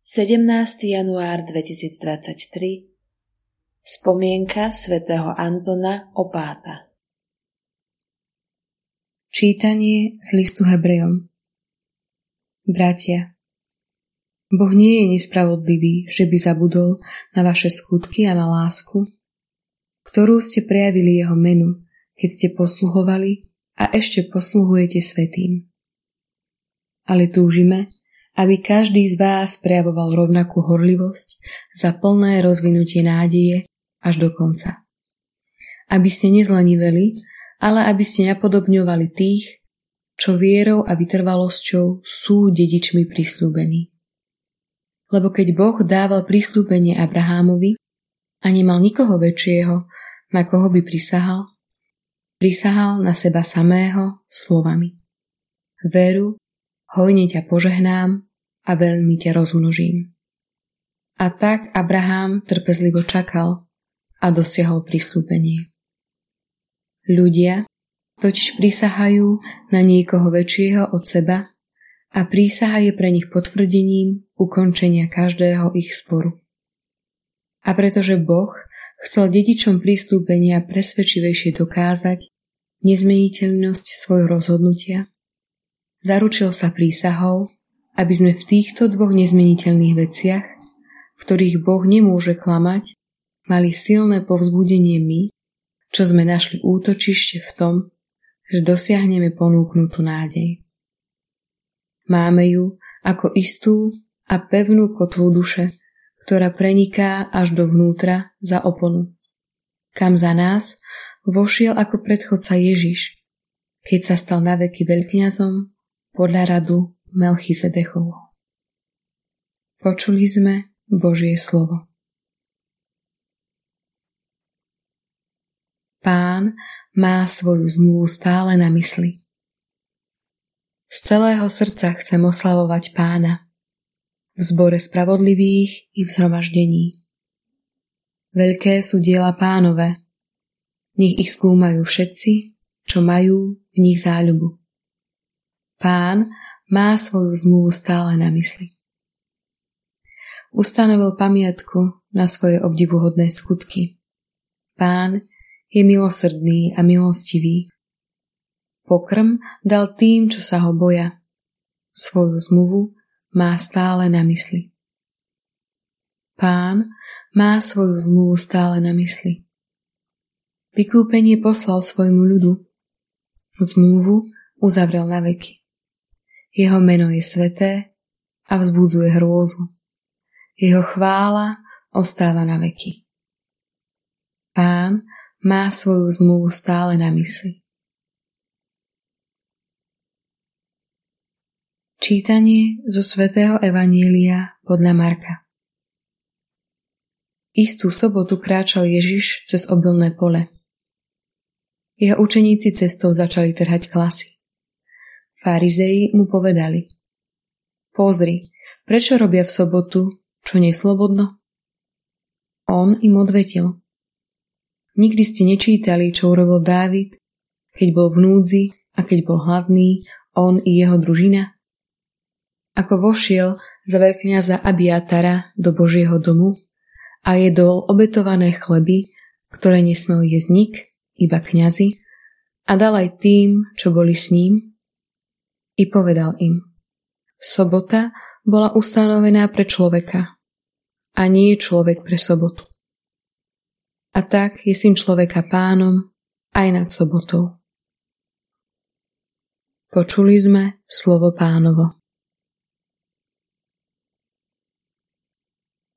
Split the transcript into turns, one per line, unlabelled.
17. január 2023 Spomienka svätého Antona Opáta
Čítanie z listu Hebrejom Bratia, Boh nie je nespravodlivý, že by zabudol na vaše skutky a na lásku, ktorú ste prejavili jeho menu, keď ste posluhovali a ešte posluhujete svetým. Ale túžime, aby každý z vás prejavoval rovnakú horlivosť za plné rozvinutie nádeje až do konca. Aby ste nezleniveli, ale aby ste napodobňovali tých, čo vierou a vytrvalosťou sú dedičmi prislúbení. Lebo keď Boh dával prislúbenie Abrahámovi a nemal nikoho väčšieho, na koho by prisahal, prisahal na seba samého slovami. Veru hojne ťa požehnám a veľmi ťa rozmnožím. A tak Abraham trpezlivo čakal a dosiahol prislúbenie. Ľudia totiž prisahajú na niekoho väčšieho od seba a prísaha je pre nich potvrdením ukončenia každého ich sporu. A pretože Boh chcel dedičom prístúpenia presvedčivejšie dokázať nezmeniteľnosť svojho rozhodnutia, Zaručil sa prísahou, aby sme v týchto dvoch nezmeniteľných veciach, v ktorých Boh nemôže klamať, mali silné povzbudenie my, čo sme našli útočište v tom, že dosiahneme ponúknutú nádej. Máme ju ako istú a pevnú kotvu duše, ktorá preniká až do vnútra za oponu, kam za nás vošiel ako predchodca Ježiš, keď sa stal na veky veľkňazom podľa radu Melchizedechovu. Počuli sme Božie slovo. Pán má svoju zmluvu stále na mysli. Z celého srdca chcem oslavovať pána v zbore spravodlivých i v zhromaždení. Veľké sú diela pánové, nech ich skúmajú všetci, čo majú v nich záľubu. Pán má svoju zmluvu stále na mysli. Ustanovil pamiatku na svoje obdivuhodné skutky. Pán je milosrdný a milostivý. Pokrm dal tým, čo sa ho boja. Svoju zmluvu má stále na mysli. Pán má svoju zmluvu stále na mysli. Vykúpenie poslal svojmu ľudu. Zmluvu uzavrel na veky. Jeho meno je sveté a vzbudzuje hrôzu. Jeho chvála ostáva na veky. Pán má svoju zmluvu stále na mysli. Čítanie zo svätého Evanília podľa Marka Istú sobotu kráčal Ježiš cez obilné pole. Jeho učeníci cestou začali trhať klasy. Farizei mu povedali Pozri, prečo robia v sobotu, čo neslobodno? On im odvetil Nikdy ste nečítali, čo urobil Dávid, keď bol v núdzi a keď bol hladný, on i jeho družina? Ako vošiel za veľkňaza Abiatara do Božieho domu a jedol obetované chleby, ktoré nesmel jesť nik, iba kňazi, a dal aj tým, čo boli s ním, i povedal im, sobota bola ustanovená pre človeka a nie človek pre sobotu. A tak je syn človeka pánom aj nad sobotou. Počuli sme slovo pánovo.